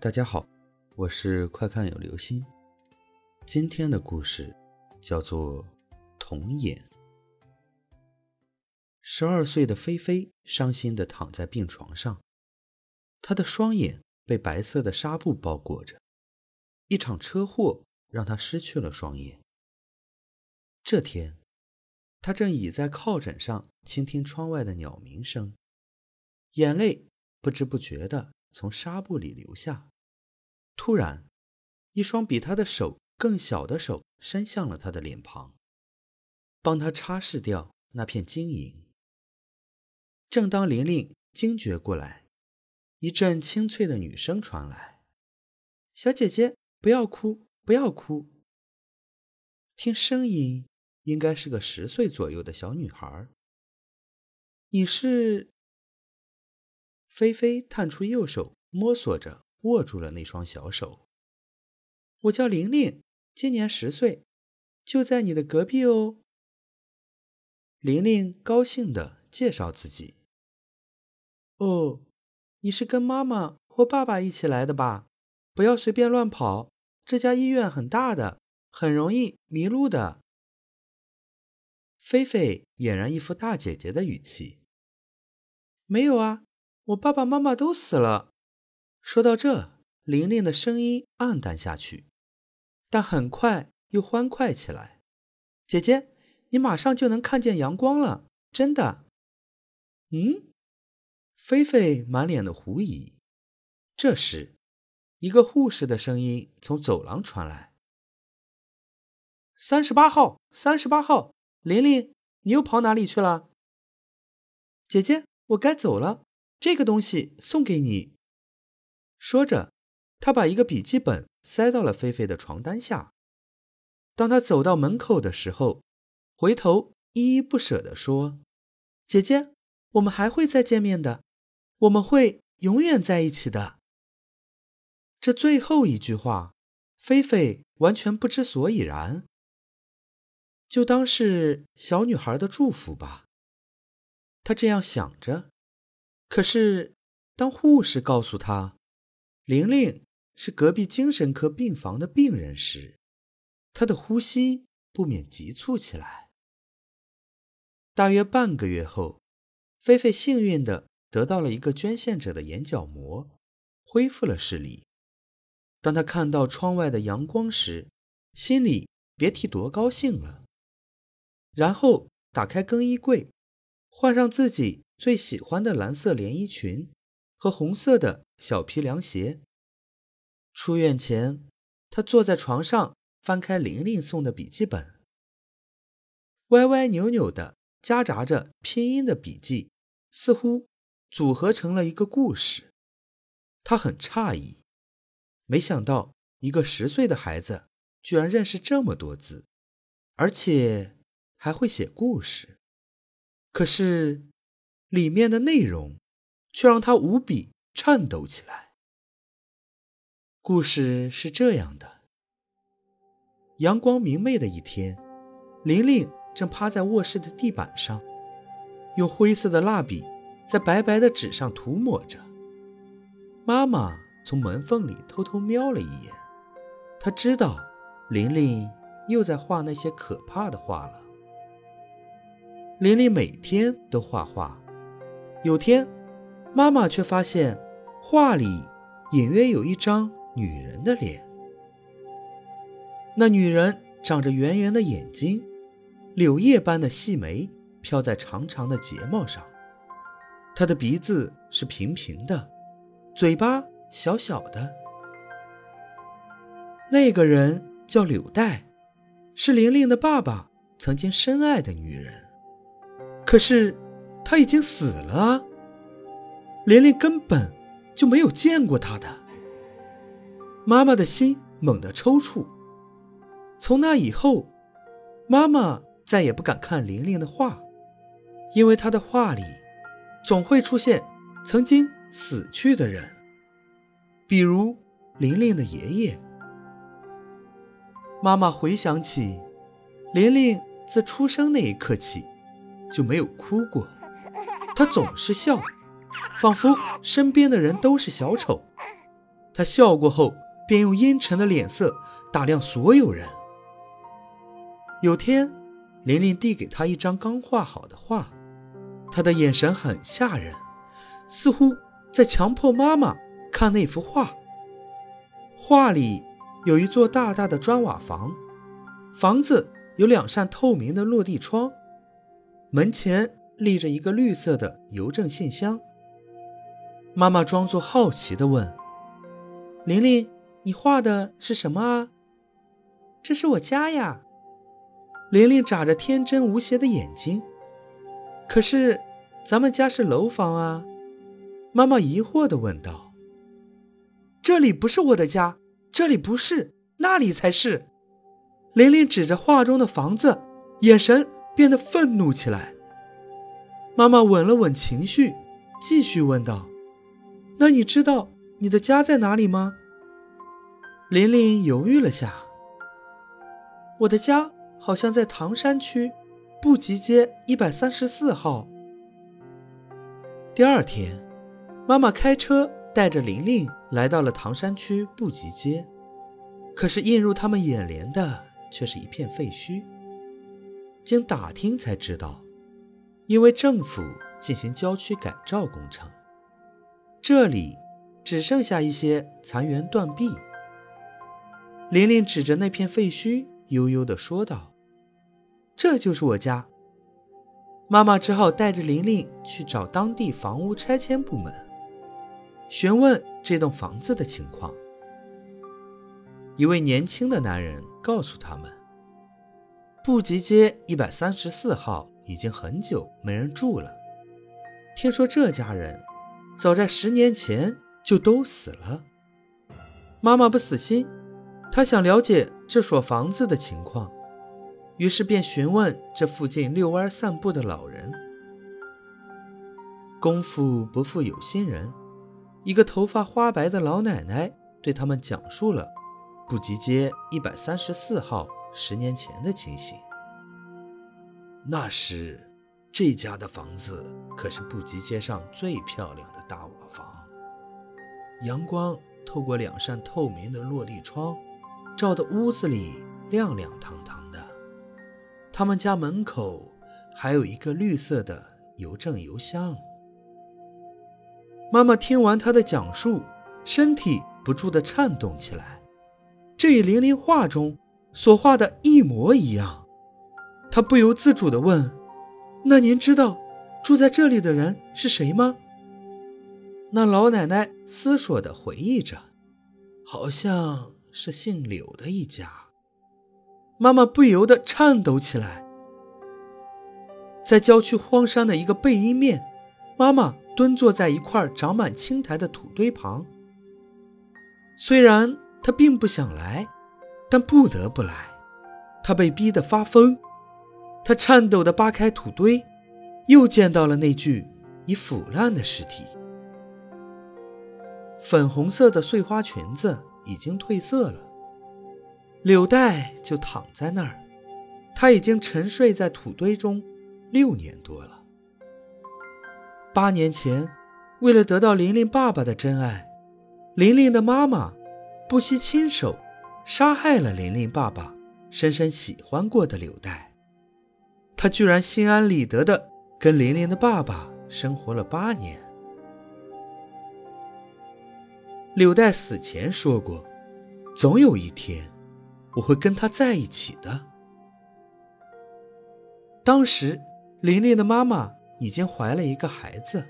大家好，我是快看有流星。今天的故事叫做《童眼》。十二岁的菲菲伤心地躺在病床上，她的双眼被白色的纱布包裹着。一场车祸让她失去了双眼。这天，她正倚在靠枕上倾听窗外的鸟鸣声，眼泪不知不觉地从纱布里流下。突然，一双比她的手更小的手伸向了她的脸庞，帮她擦拭掉那片晶莹。正当玲玲惊觉过来，一阵清脆的女声传来：“小姐姐，不要哭，不要哭。”听声音，应该是个十岁左右的小女孩。你是？菲菲探出右手，摸索着握住了那双小手。我叫玲玲，今年十岁，就在你的隔壁哦。玲玲高兴地介绍自己。哦，你是跟妈妈或爸爸一起来的吧？不要随便乱跑，这家医院很大的，很容易迷路的。菲菲俨然一副大姐姐的语气。没有啊，我爸爸妈妈都死了。说到这，玲玲的声音暗淡下去，但很快又欢快起来。姐姐，你马上就能看见阳光了，真的。嗯。菲菲满脸的狐疑。这时，一个护士的声音从走廊传来：“三十八号，三十八号，玲玲，你又跑哪里去了？”姐姐，我该走了，这个东西送给你。说着，他把一个笔记本塞到了菲菲的床单下。当他走到门口的时候，回头依依不舍地说：“姐姐，我们还会再见面的。”我们会永远在一起的。这最后一句话，菲菲完全不知所以然，就当是小女孩的祝福吧。她这样想着。可是，当护士告诉她，玲玲是隔壁精神科病房的病人时，她的呼吸不免急促起来。大约半个月后，菲菲幸运的。得到了一个捐献者的眼角膜，恢复了视力。当他看到窗外的阳光时，心里别提多高兴了。然后打开更衣柜，换上自己最喜欢的蓝色连衣裙和红色的小皮凉鞋。出院前，他坐在床上，翻开玲玲送的笔记本，歪歪扭扭的夹杂着拼音的笔记，似乎。组合成了一个故事，他很诧异，没想到一个十岁的孩子居然认识这么多字，而且还会写故事。可是里面的内容却让他无比颤抖起来。故事是这样的：阳光明媚的一天，玲玲正趴在卧室的地板上，用灰色的蜡笔。在白白的纸上涂抹着。妈妈从门缝里偷偷瞄了一眼，她知道玲玲又在画那些可怕的画了。玲玲每天都画画，有天，妈妈却发现画里隐约有一张女人的脸。那女人长着圆圆的眼睛，柳叶般的细眉飘在长长的睫毛上。她的鼻子是平平的，嘴巴小小的。那个人叫柳带，是玲玲的爸爸曾经深爱的女人。可是他已经死了，玲玲根本就没有见过他的。妈妈的心猛地抽搐。从那以后，妈妈再也不敢看玲玲的画，因为她的画里。总会出现曾经死去的人，比如玲玲的爷爷。妈妈回想起，玲玲自出生那一刻起就没有哭过，他总是笑，仿佛身边的人都是小丑。他笑过后，便用阴沉的脸色打量所有人。有天，玲玲递给他一张刚画好的画，他的眼神很吓人，似乎在强迫妈妈看那幅画。画里有一座大大的砖瓦房，房子有两扇透明的落地窗，门前立着一个绿色的邮政信箱。妈妈装作好奇地问：“玲玲，你画的是什么啊？”“这是我家呀。”玲玲眨着天真无邪的眼睛。“可是，咱们家是楼房啊。”妈妈疑惑地问道。“这里不是我的家，这里不是，那里才是。”玲玲指着画中的房子，眼神变得愤怒起来。妈妈稳了稳情绪，继续问道。那你知道你的家在哪里吗？琳琳犹豫了下。我的家好像在唐山区布吉街一百三十四号。第二天，妈妈开车带着琳琳来到了唐山区布吉街，可是映入他们眼帘的却是一片废墟。经打听才知道，因为政府进行郊区改造工程。这里只剩下一些残垣断壁。玲玲指着那片废墟，悠悠地说道：“这就是我家。”妈妈只好带着玲玲去找当地房屋拆迁部门，询问这栋房子的情况。一位年轻的男人告诉他们：“布吉街一百三十四号已经很久没人住了，听说这家人……”早在十年前就都死了。妈妈不死心，她想了解这所房子的情况，于是便询问这附近遛弯散步的老人。功夫不负有心人，一个头发花白的老奶奶对他们讲述了布吉街一百三十四号十年前的情形。那时。这家的房子可是布吉街上最漂亮的大瓦房，阳光透过两扇透明的落地窗，照得屋子里亮亮堂堂的。他们家门口还有一个绿色的邮政邮箱。妈妈听完他的讲述，身体不住地颤动起来，这与玲玲画中所画的一模一样。他不由自主地问。那您知道住在这里的人是谁吗？那老奶奶思索地回忆着，好像是姓柳的一家。妈妈不由得颤抖起来。在郊区荒山的一个背阴面，妈妈蹲坐在一块长满青苔的土堆旁。虽然她并不想来，但不得不来。她被逼得发疯。他颤抖地扒开土堆，又见到了那具已腐烂的尸体。粉红色的碎花裙子已经褪色了，柳带就躺在那儿。他已经沉睡在土堆中六年多了。八年前，为了得到玲玲爸爸的真爱，玲玲的妈妈不惜亲手杀害了玲玲爸爸深深喜欢过的柳带。他居然心安理得的跟琳琳的爸爸生活了八年。柳带死前说过：“总有一天，我会跟他在一起的。”当时，琳琳的妈妈已经怀了一个孩子，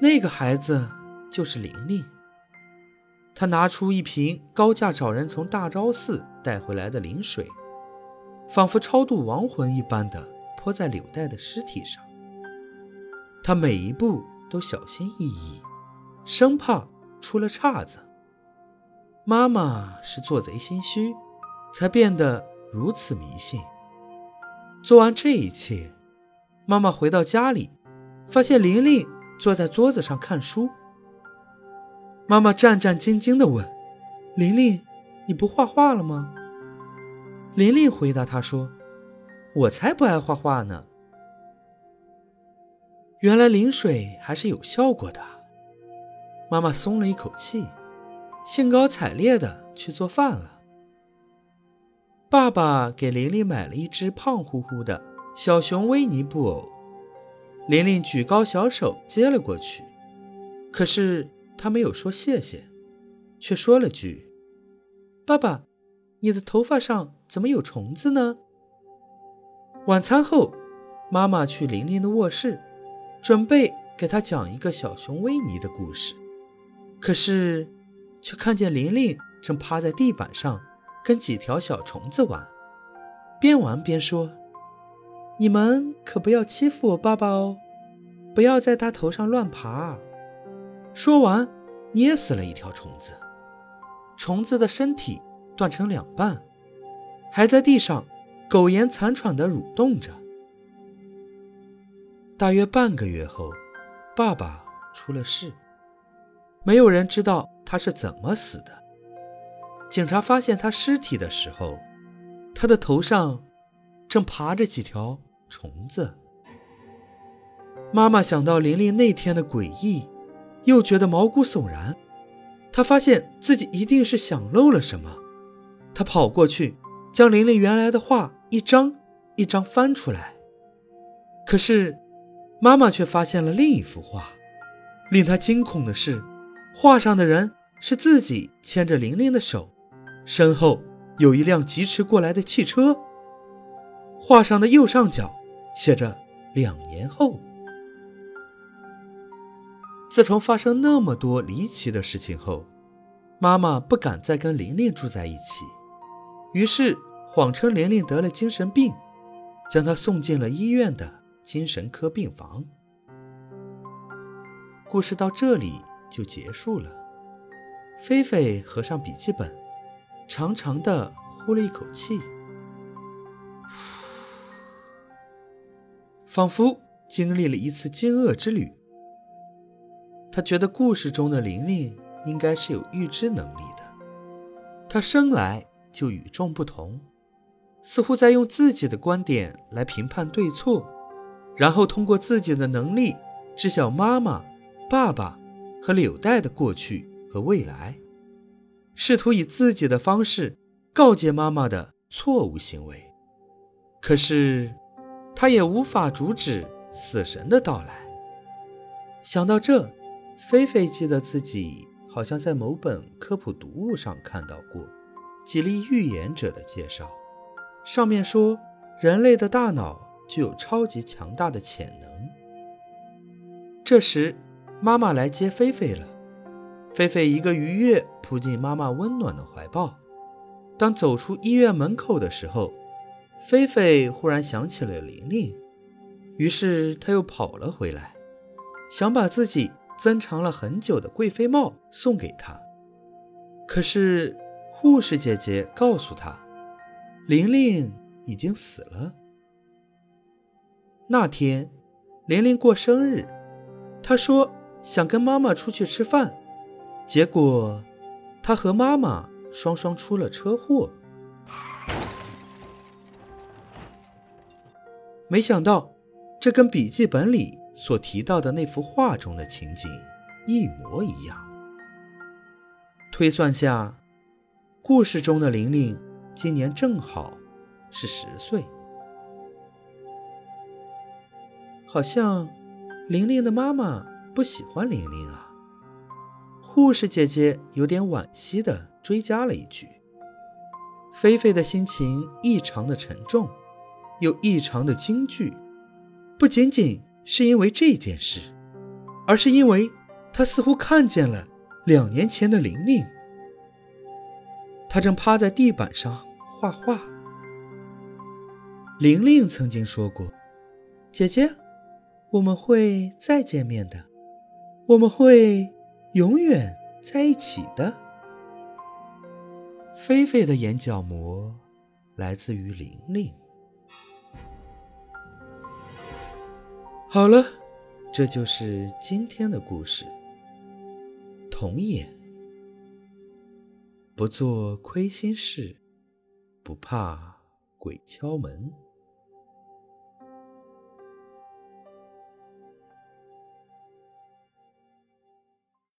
那个孩子就是琳琳。她拿出一瓶高价找人从大昭寺带回来的灵水，仿佛超度亡魂一般的。泼在柳带的尸体上，他每一步都小心翼翼，生怕出了岔子。妈妈是做贼心虚，才变得如此迷信。做完这一切，妈妈回到家里，发现玲玲坐在桌子上看书。妈妈战战兢兢地问：“玲玲，你不画画了吗？”玲玲回答她说。我才不爱画画呢！原来淋水还是有效果的。妈妈松了一口气，兴高采烈的去做饭了。爸爸给玲玲买了一只胖乎乎的小熊维尼布偶，玲玲举高小手接了过去，可是她没有说谢谢，却说了句：“爸爸，你的头发上怎么有虫子呢？”晚餐后，妈妈去玲玲的卧室，准备给她讲一个小熊维尼的故事，可是却看见玲玲正趴在地板上。跟几条小虫子玩，边玩边说：“你们可不要欺负我爸爸哦，不要在他头上乱爬。”说完，捏死了一条虫子，虫子的身体断成两半，还在地上苟延残喘地蠕动着。大约半个月后，爸爸出了事，没有人知道他是怎么死的。警察发现他尸体的时候，他的头上正爬着几条虫子。妈妈想到玲玲那天的诡异，又觉得毛骨悚然。她发现自己一定是想漏了什么。她跑过去，将玲玲原来的话一张一张翻出来。可是，妈妈却发现了另一幅画。令她惊恐的是，画上的人是自己牵着玲玲的手。身后有一辆疾驰过来的汽车。画上的右上角写着“两年后”。自从发生那么多离奇的事情后，妈妈不敢再跟玲玲住在一起，于是谎称玲玲得了精神病，将她送进了医院的精神科病房。故事到这里就结束了。菲菲合上笔记本。长长的呼了一口气，仿佛经历了一次惊愕之旅。他觉得故事中的玲玲应该是有预知能力的，她生来就与众不同，似乎在用自己的观点来评判对错，然后通过自己的能力知晓妈妈、爸爸和柳带的过去和未来。试图以自己的方式告诫妈妈的错误行为，可是他也无法阻止死神的到来。想到这，菲菲记得自己好像在某本科普读物上看到过几例预言者的介绍，上面说人类的大脑具有超级强大的潜能。这时，妈妈来接菲菲了。菲菲一个愉悦，扑进妈妈温暖的怀抱。当走出医院门口的时候，菲菲忽然想起了玲玲，于是她又跑了回来，想把自己珍藏了很久的贵妃帽送给她。可是护士姐姐告诉她，玲玲已经死了。那天，玲玲过生日，她说想跟妈妈出去吃饭。结果，他和妈妈双双出了车祸。没想到，这跟笔记本里所提到的那幅画中的情景一模一样。推算下，故事中的玲玲今年正好是十岁。好像玲玲的妈妈不喜欢玲玲啊。护士姐姐有点惋惜地追加了一句：“菲菲的心情异常的沉重，又异常的惊惧，不仅仅是因为这件事，而是因为她似乎看见了两年前的玲玲。她正趴在地板上画画。玲玲曾经说过：‘姐姐，我们会再见面的，我们会。’”永远在一起的。菲菲的眼角膜来自于玲玲。好了，这就是今天的故事。童言：不做亏心事，不怕鬼敲门。